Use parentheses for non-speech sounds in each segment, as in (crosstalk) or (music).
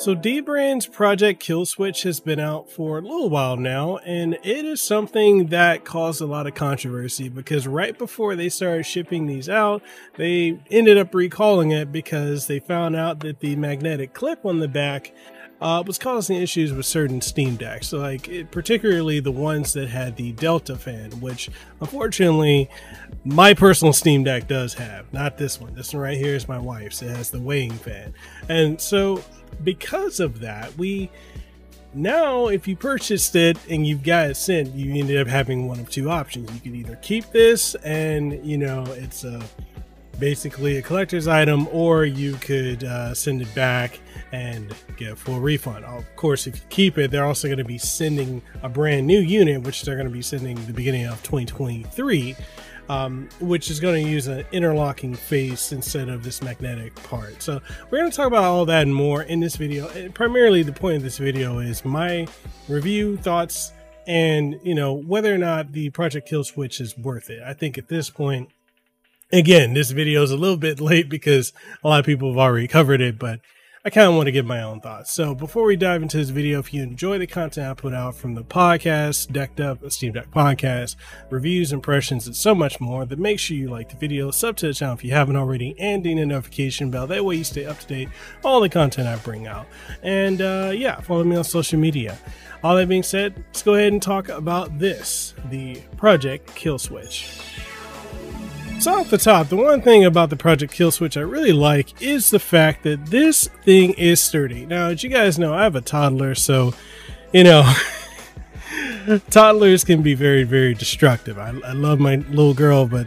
So Dbrand's Project Kill Switch has been out for a little while now, and it is something that caused a lot of controversy because right before they started shipping these out, they ended up recalling it because they found out that the magnetic clip on the back uh, was causing issues with certain Steam Decks, like it, particularly the ones that had the Delta fan, which unfortunately my personal Steam Deck does have. Not this one. This one right here is my wife's. It has the Huaying fan, and so because of that, we now if you purchased it and you've got it sent, you ended up having one of two options. You could either keep this and you know it's a basically a collector's item, or you could uh, send it back and get a full refund. Of course, if you keep it, they're also going to be sending a brand new unit, which they're going to be sending the beginning of 2023 um, which is going to use an interlocking face instead of this magnetic part. So we're going to talk about all that and more in this video. And primarily, the point of this video is my review thoughts and you know whether or not the Project Kill Switch is worth it. I think at this point, again, this video is a little bit (laughs) late because a lot of people have already covered it, but I kind of want to give my own thoughts. So before we dive into this video, if you enjoy the content I put out from the podcast, Decked Up, Steam Deck podcast, reviews, impressions, and so much more, then make sure you like the video, sub to the channel if you haven't already, and ding the notification bell. That way you stay up to date all the content I bring out. And uh, yeah, follow me on social media. All that being said, let's go ahead and talk about this, the Project Kill Switch. So off the top, the one thing about the Project Kill Switch I really like is the fact that this thing is sturdy. Now, as you guys know, I have a toddler, so you know, (laughs) toddlers can be very, very destructive. I, I love my little girl, but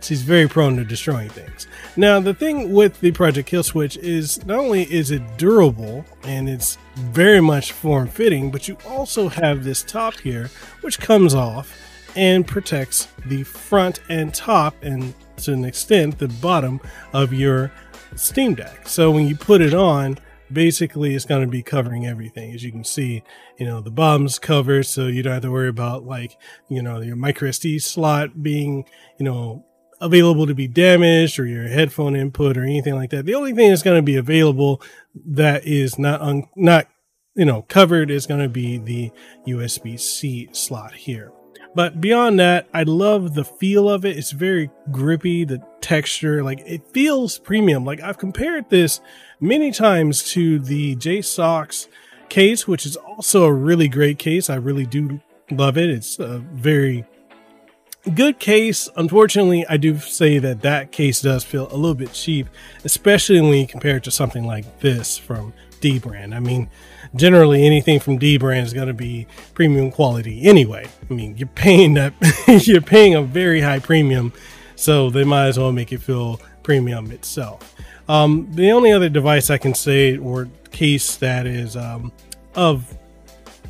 she's very prone to destroying things. Now, the thing with the Project Kill Switch is not only is it durable and it's very much form fitting, but you also have this top here, which comes off and protects the front and top and to an extent the bottom of your Steam Deck. So when you put it on, basically it's going to be covering everything. As you can see, you know, the bottom's covered so you don't have to worry about like, you know, your micro SD slot being, you know, available to be damaged or your headphone input or anything like that. The only thing that's going to be available that is not un- not you know covered is going to be the USB C slot here. But beyond that, I love the feel of it. It's very grippy, the texture, like it feels premium. Like I've compared this many times to the JSAUX case, which is also a really great case. I really do love it. It's a very good case. Unfortunately, I do say that that case does feel a little bit cheap, especially when you compare it to something like this from Dbrand. I mean, generally anything from D brand is going to be premium quality anyway. I mean, you're paying that (laughs) you're paying a very high premium, so they might as well make it feel premium itself. Um, the only other device I can say or case that is um, of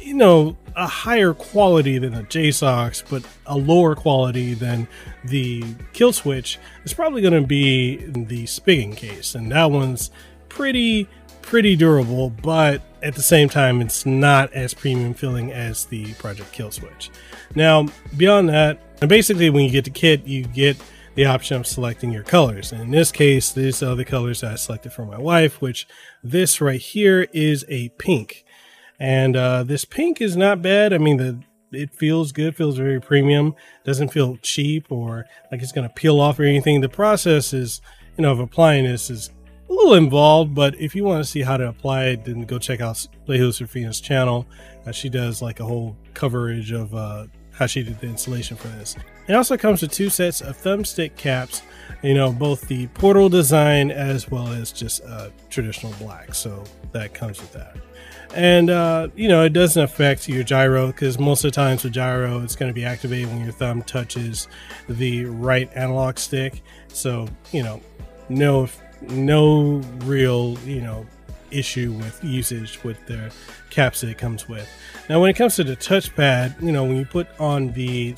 you know a higher quality than the JSAUX, but a lower quality than the Kill Switch is probably going to be the Spigen case, and that one's pretty pretty durable, but at the same time, it's not as premium feeling as the Project Kill Switch. Now, beyond that, basically, when you get the kit, you get the option of selecting your colors. And in this case, these are the colors that I selected for my wife, which this right here is a pink. And uh, this pink is not bad. I mean, the it feels good, feels very premium, doesn't feel cheap or like it's going to peel off or anything. The process is, you know, of applying this is a little involved, but if you want to see how to apply it, then go check out Lehu Sophia's channel. Uh, she does like a whole coverage of uh, how she did the installation for this. It also comes with two sets of thumbstick caps, you know, both the portal design as well as just uh, traditional black. So that comes with that. And, uh, you know, it doesn't affect your gyro because most of the times with gyro, it's going to be activated when your thumb touches the right analog stick. So, you know, no no real, you know, issue with usage with the caps that it comes with. Now, when it comes to the touchpad, you know, when you put on the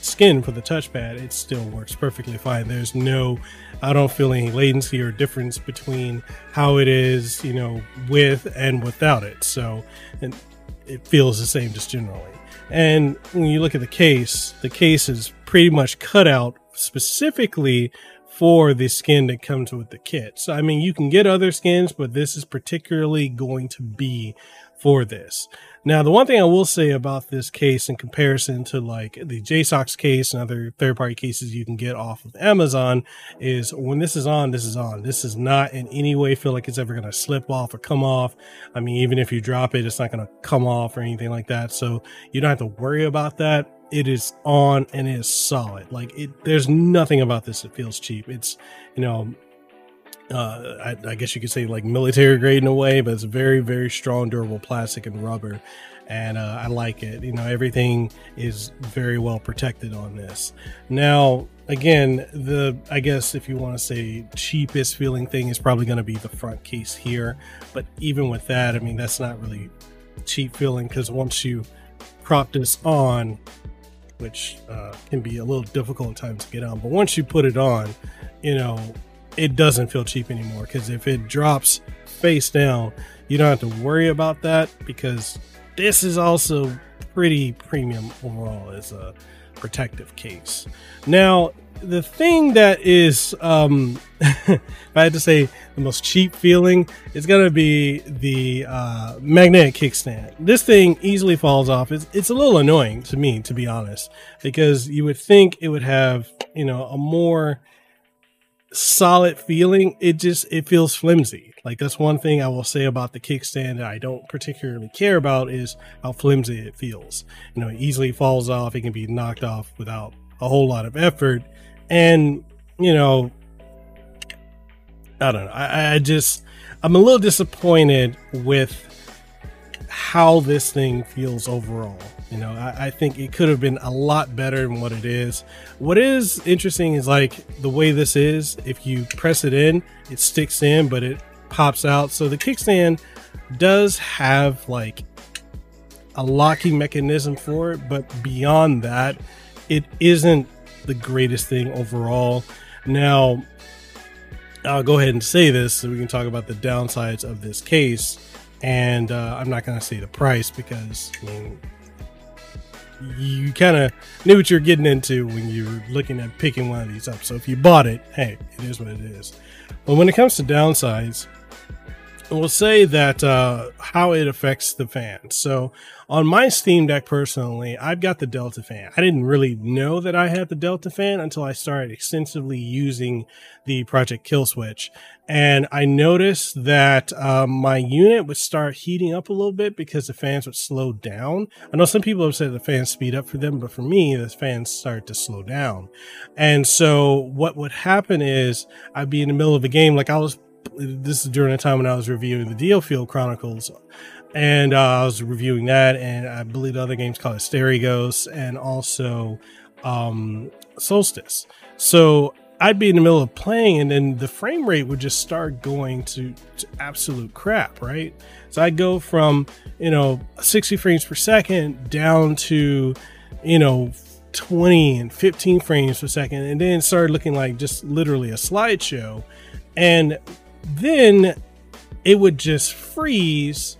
skin for the touchpad, it still works perfectly fine. There's no, I don't feel any latency or difference between how it is, you know, with and without it. So, and it feels the same just generally. And when you look at the case, the case is pretty much cut out specifically for the skin that comes with the kit. So, I mean, you can get other skins, but this is particularly going to be for this. Now, the one thing I will say about this case in comparison to like the JSAUX case and other third party cases you can get off of Amazon is when this is on, this is on. This is not in any way feel like it's ever going to slip off or come off. I mean, even if you drop it, it's not going to come off or anything like that. So you don't have to worry about that. It is on and it is solid. Like it, there's nothing about this that feels cheap. It's, you know, uh, I, I, guess you could say like military grade in a way, but it's very, very strong, durable plastic and rubber. And uh, I like it. You know, everything is very well protected on this. Now, again, the I guess if you want to say cheapest feeling thing is probably going to be the front case here. But even with that, I mean, that's not really cheap feeling because once you prop this on, which uh, can be a little difficult at times to get on, but once you put it on, you know, it doesn't feel cheap anymore because if it drops face down, you don't have to worry about that because this is also pretty premium overall as a protective case. Now, the thing that is, um, (laughs) if I had to say the most cheap feeling, is going to be the uh, magnetic kickstand. This thing easily falls off. It's, it's a little annoying to me, to be honest, because you would think it would have, you know, a more solid feeling. It just it feels flimsy. Like that's one thing I will say about the kickstand that I don't particularly care about is how flimsy it feels. You know, it easily falls off. It can be knocked off without a whole lot of effort, and you know, I don't know. I, I just I'm a little disappointed with how this thing feels overall. You know, I, I, think it could have been a lot better than what it is. What is interesting is like the way this is. If you press it in, it sticks in, but it pops out. So the kickstand does have like a locking mechanism for it, but beyond that, it isn't the greatest thing overall. Now, I'll go ahead and say this so we can talk about the downsides of this case. And uh, I'm not going to say the price because I mean you kind of knew what you're getting into when you're looking at picking one of these up. So if you bought it, hey, it is what it is. But when it comes to downsides, we'll say that uh, how it affects the fan. So on my Steam Deck personally, I've got the Delta fan. I didn't really know that I had the Delta fan until I started extensively using the Project Kill Switch. And I noticed that um, my unit would start heating up a little bit because the fans would slow down. I know some people have said the fans speed up for them, but for me, the fans start to slow down. And so what would happen is I'd be in the middle of a game, like I was this is during a time when I was reviewing the DioField Chronicles, and uh, I was reviewing that, and I believe the other games called Asterigos and also um, Soulstice. So I'd be in the middle of playing, and then the frame rate would just start going to, to absolute crap, right? So I'd go from you know 60 frames per second down to you know 20 and 15 frames per second, and then started looking like just literally a slideshow. And then it would just freeze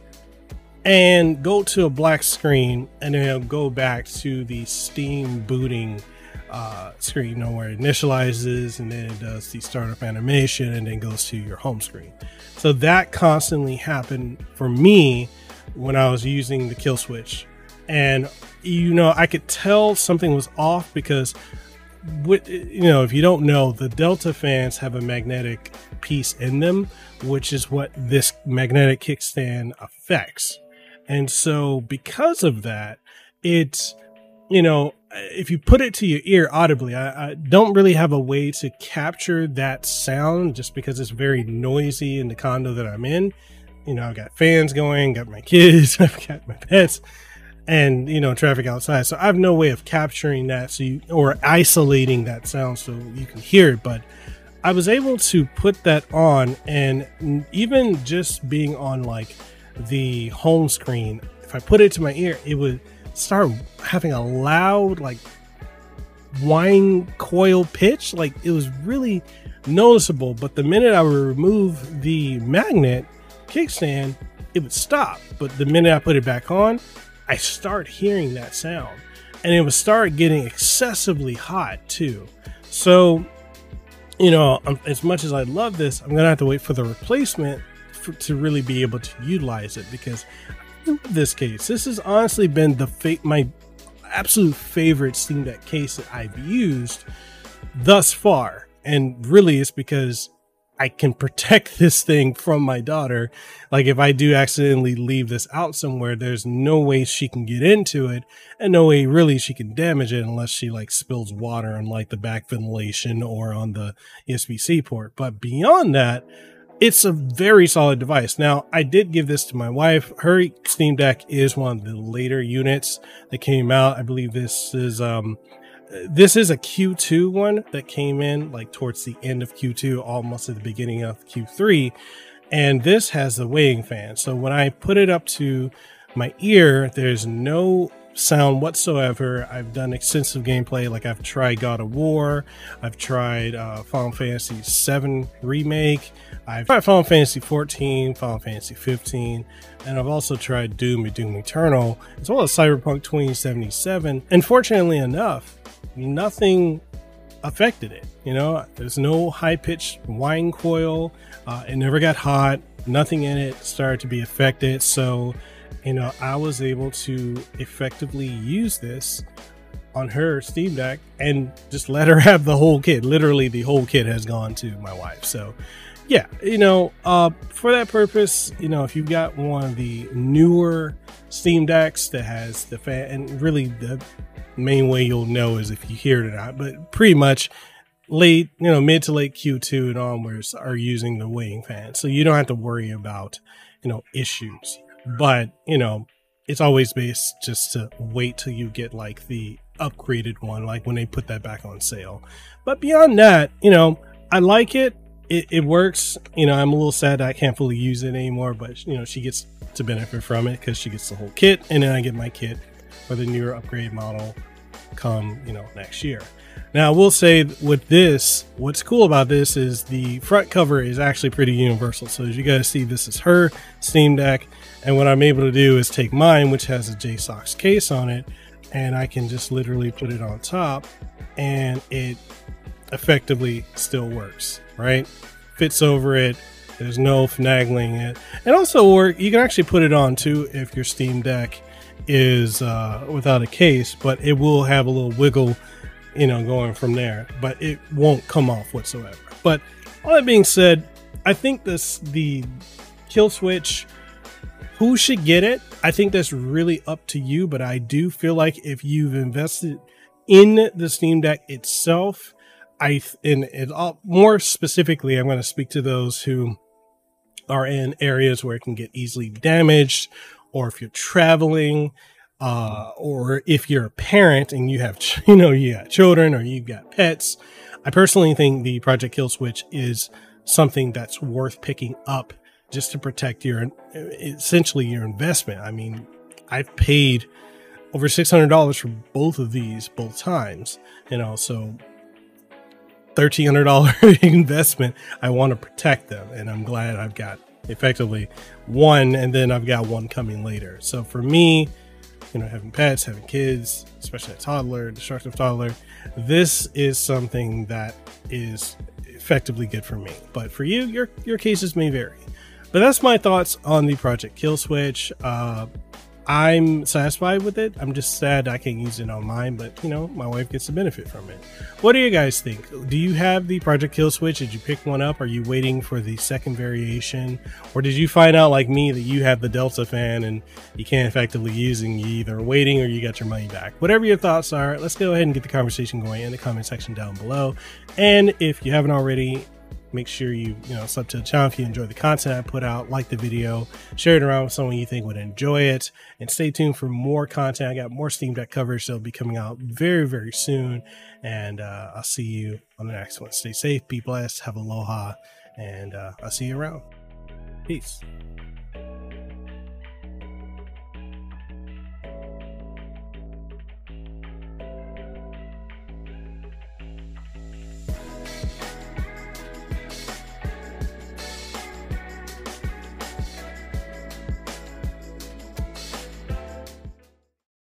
and go to a black screen and then it'll go back to the steam booting uh, screen you know where it initializes and then it does the startup animation and then goes to your home screen. So that constantly happened for me when i was using the kill switch. And you know i could tell something was off because you know, if you don't know, the Delta fans have a magnetic piece in them, which is what this magnetic kickstand affects. And so, because of that, it's, you know, if you put it to your ear audibly, I, I, don't really have a way to capture that sound just because it's very noisy in the condo that I'm in. You know, I've got fans going, got my (laughs) kids, I've got my pets and you know traffic outside so i have no way of capturing that so you or isolating that sound so you can hear it but i was able to put that on and even just being on like the home screen if i put it to my ear it would start having a loud like whine coil pitch. Like it was really noticeable. But the minute i would remove the magnet kickstand it would stop. But the minute i put it back on I start hearing that sound. And it would start getting excessively hot too. So you know, um, as much as I love this, I'm gonna have to wait for the replacement for, to really be able to utilize it because this case, this has honestly been the fa- my absolute favorite Steam Deck case that I've used thus far, and really it's because I can protect (laughs) this thing from my daughter. Like if I do accidentally leave this out somewhere, there's no way she can get into it and no way really she can damage it unless she like spills water on like the back ventilation or on the USB-C port. But beyond that, it's a very solid device. Now, I did give this to my wife. Her Steam Deck is one of the later units that came out. I believe this is um this is a Q2 one that came in like towards the end of Q2, almost at the beginning of Q3. And this has the Huaying fan. So when I put it up to my ear, there's no sound whatsoever. I've done extensive gameplay. Like I've tried God of War, I've tried uh, Final Fantasy VII Remake, I've tried Final Fantasy 14, Final Fantasy 15, and I've also tried Doom and Doom Eternal, as well as Cyberpunk 2077. Unfortunately enough, nothing affected it. You know, there's no high pitched whine coil. Uh, it never got hot. Nothing in it started to be affected. So, you know, I was able to effectively use this on her Steam Deck and just let her (laughs) have the whole kit. Literally, the whole kit has gone to my wife. So, yeah, you know, uh, for that purpose, you know, if you've got one of the newer Steam Decks that has the fan, and really the main way you'll know is if you hear it or not. But pretty much late, you know, mid to late Q2 and onwards are using the Huaying fan. So you don't have to worry about, you know, issues. But, you know, it's always best just to wait till you get like the upgraded one, like when they put that back on sale. But beyond that, you know, I like it. It, it works. You know, I'm a little sad I can't fully use it anymore, but you know, she gets to benefit from it because she gets the whole kit, and then I get my kit for the newer upgrade model come, you know, next year. Now, I will say with this, what's cool about this is the front cover is actually pretty universal. So as you guys see, this is her Steam Deck. And what I'm able to do is take mine, which has a JSAUX case on it, and I can just literally put it on top and it effectively still works, right? Fits over it. There's no finagling it. And also work, you can actually put it on too if your Steam Deck is uh, without a case, but it will have a little wiggle, you know, going from there. But it won't come off whatsoever. But all that being said, I think this the kill switch. Who should get it? I think that's really up to you. But I do feel like if you've invested in the Steam Deck itself, I in it all more specifically, I'm going to speak to those who are in areas where it can get easily damaged or if you're traveling, uh, or if you're a parent and you have, (laughs) you know, you got children or you've got pets. I personally think the Project Kill Switch is something that's worth picking up just to protect your, essentially your investment. I mean, I've paid over $600 for both of these both times, you know, so $1,300 (laughs) investment. I want to protect them and I'm glad I've got effectively one, and then I've got one coming later. So for me, you know, having pets, having kids, especially a toddler, destructive toddler, this is something that is effectively good for me. But for you, your your cases may vary. But that's my thoughts on the Project Kill Switch. Uh, I'm satisfied with it. I'm just sad I can't use it on mine, but you know, my wife gets the benefit from it. What do you guys think? Do you have the Project Kill Switch? Did you pick one up? Are you waiting for the second variation? Or did you find out like me that you have the Delta fan and you can't effectively use it? You either waiting or you got your money back. Whatever your thoughts are, let's go ahead and get the conversation going in the comment section down below. And if you haven't already, make sure you you know sub to the channel if you enjoy the content i put out like the video share it around with someone you think would enjoy it and stay tuned for more content. I got more steam deck coverage that'll be coming out very very soon and uh, i'll see you on the next one. Stay safe be blessed have aloha and uh, i'll see you around. Peace